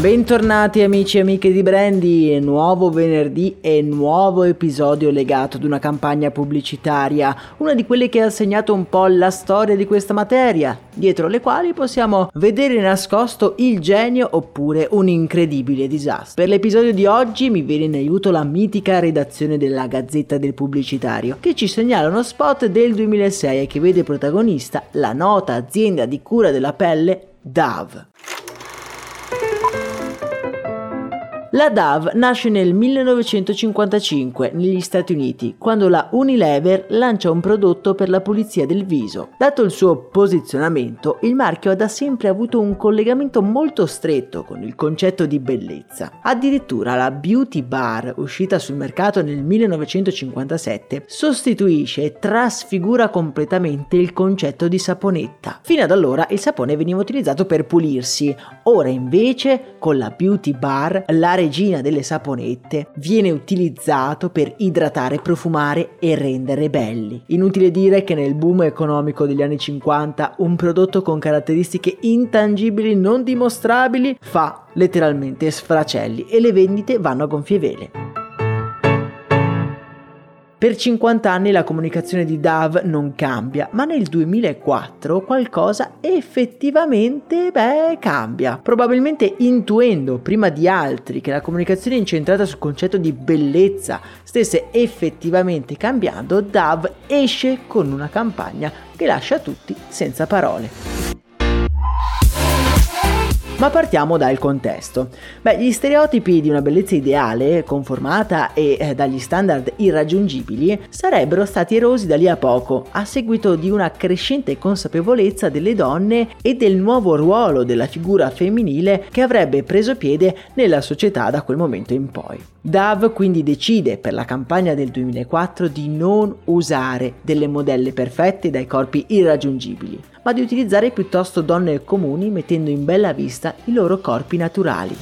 Bentornati amici e amiche di Brandy, nuovo venerdì e nuovo episodio legato ad una campagna pubblicitaria, una di quelle che ha segnato un po' la storia di questa materia, dietro le quali possiamo vedere nascosto il genio oppure un incredibile disastro. Per l'episodio di oggi mi viene in aiuto la mitica redazione della Gazzetta del Pubblicitario, che ci segnala uno spot del 2006 e che vede protagonista la nota azienda di cura della pelle Dove. La Dove nasce nel 1955 negli Stati Uniti, quando la Unilever lancia un prodotto per la pulizia del viso. Dato il suo posizionamento, il marchio ha da sempre avuto un collegamento molto stretto con il concetto di bellezza. Addirittura la Beauty Bar, uscita sul mercato nel 1957, sostituisce e trasfigura completamente il concetto di saponetta. Fino ad allora il sapone veniva utilizzato per pulirsi, ora invece con la Beauty Bar la regina delle saponette, viene utilizzato per idratare, profumare e rendere belli. Inutile dire che nel boom economico degli anni 50 un prodotto con caratteristiche intangibili non dimostrabili fa letteralmente sfracelli e le vendite vanno a gonfie vele. Per 50 anni la comunicazione di Dove non cambia, ma nel 2004 qualcosa effettivamente, beh, cambia. Probabilmente intuendo prima di altri che la comunicazione incentrata sul concetto di bellezza stesse effettivamente cambiando, Dove esce con una campagna che lascia tutti senza parole. Ma partiamo dal contesto. Beh, gli stereotipi di una bellezza ideale, conformata e eh, dagli standard irraggiungibili, sarebbero stati erosi da lì a poco, a seguito di una crescente consapevolezza delle donne e del nuovo ruolo della figura femminile che avrebbe preso piede nella società da quel momento in poi. Dove quindi decide per la campagna del 2004 di non usare delle modelle perfette dai corpi irraggiungibili, ma di utilizzare piuttosto donne comuni mettendo in bella vista i loro corpi naturali.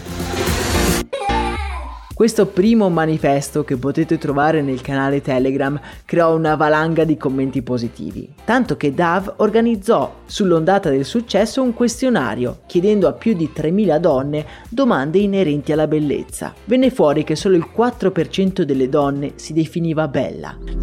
Questo primo manifesto che potete trovare nel canale Telegram creò una valanga di commenti positivi, tanto che Dove organizzò sull'ondata del successo un questionario chiedendo a più di 3.000 donne domande inerenti alla bellezza. Venne fuori che solo il 4% delle donne si definiva bella.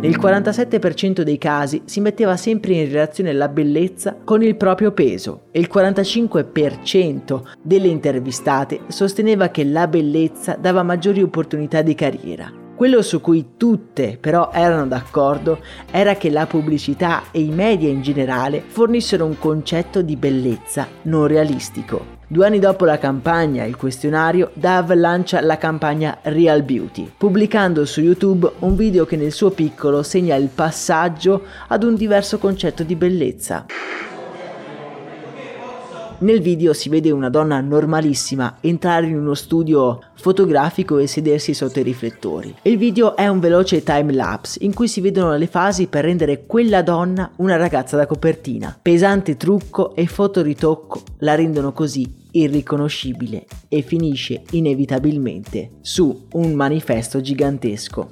Nel 47% dei casi si metteva sempre in relazione la bellezza con il proprio peso e il 45% delle intervistate sosteneva che la bellezza dava maggiori opportunità di carriera. Quello su cui tutte però erano d'accordo era che la pubblicità e i media in generale fornissero un concetto di bellezza non realistico. Due anni dopo la campagna e il questionario, Dove lancia la campagna Real Beauty, pubblicando su YouTube un video che nel suo piccolo segna il passaggio ad un diverso concetto di bellezza. Nel video si vede una donna normalissima entrare in uno studio fotografico e sedersi sotto i riflettori. Il video è un veloce time lapse in cui si vedono le fasi per rendere quella donna una ragazza da copertina. Pesante trucco e fotoritocco la rendono così irriconoscibile e finisce inevitabilmente su un manifesto gigantesco.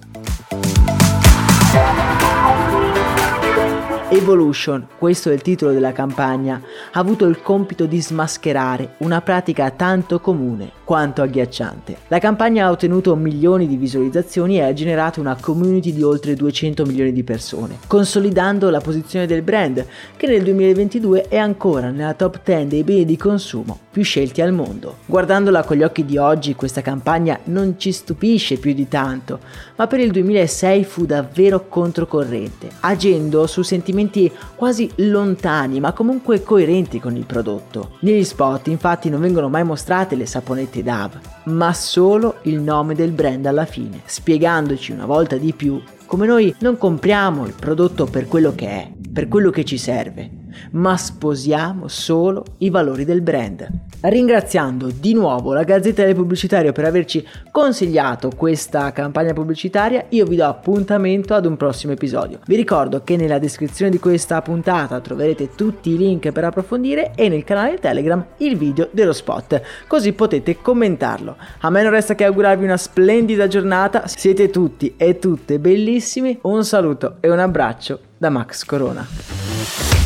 Evolution, questo è il titolo della campagna, ha avuto il compito di smascherare una pratica tanto comune quanto agghiacciante. La campagna ha ottenuto milioni di visualizzazioni e ha generato una community di oltre 200 milioni di persone, consolidando la posizione del brand che nel 2022 è ancora nella top 10 dei beni di consumo più scelti al mondo. Guardandola con gli occhi di oggi, questa campagna non ci stupisce più di tanto, ma per il 2006 fu davvero controcorrente, agendo su sentimenti quasi lontani ma comunque coerenti con il prodotto. Negli spot infatti non vengono mai mostrate le saponette Dove, ma solo il nome del brand alla fine, spiegandoci una volta di più come noi non compriamo il prodotto per quello che è, per quello che ci serve, ma sposiamo solo i valori del brand. Ringraziando di nuovo la Gazzetta del Pubblicitario per averci consigliato questa campagna pubblicitaria, io vi do appuntamento ad un prossimo episodio. Vi ricordo che nella descrizione di questa puntata troverete tutti i link per approfondire e nel canale Telegram il video dello spot, così potete commentarlo. A me non resta che augurarvi una splendida giornata, siete tutti e tutte bellissimi, un saluto e un abbraccio da Max Corona.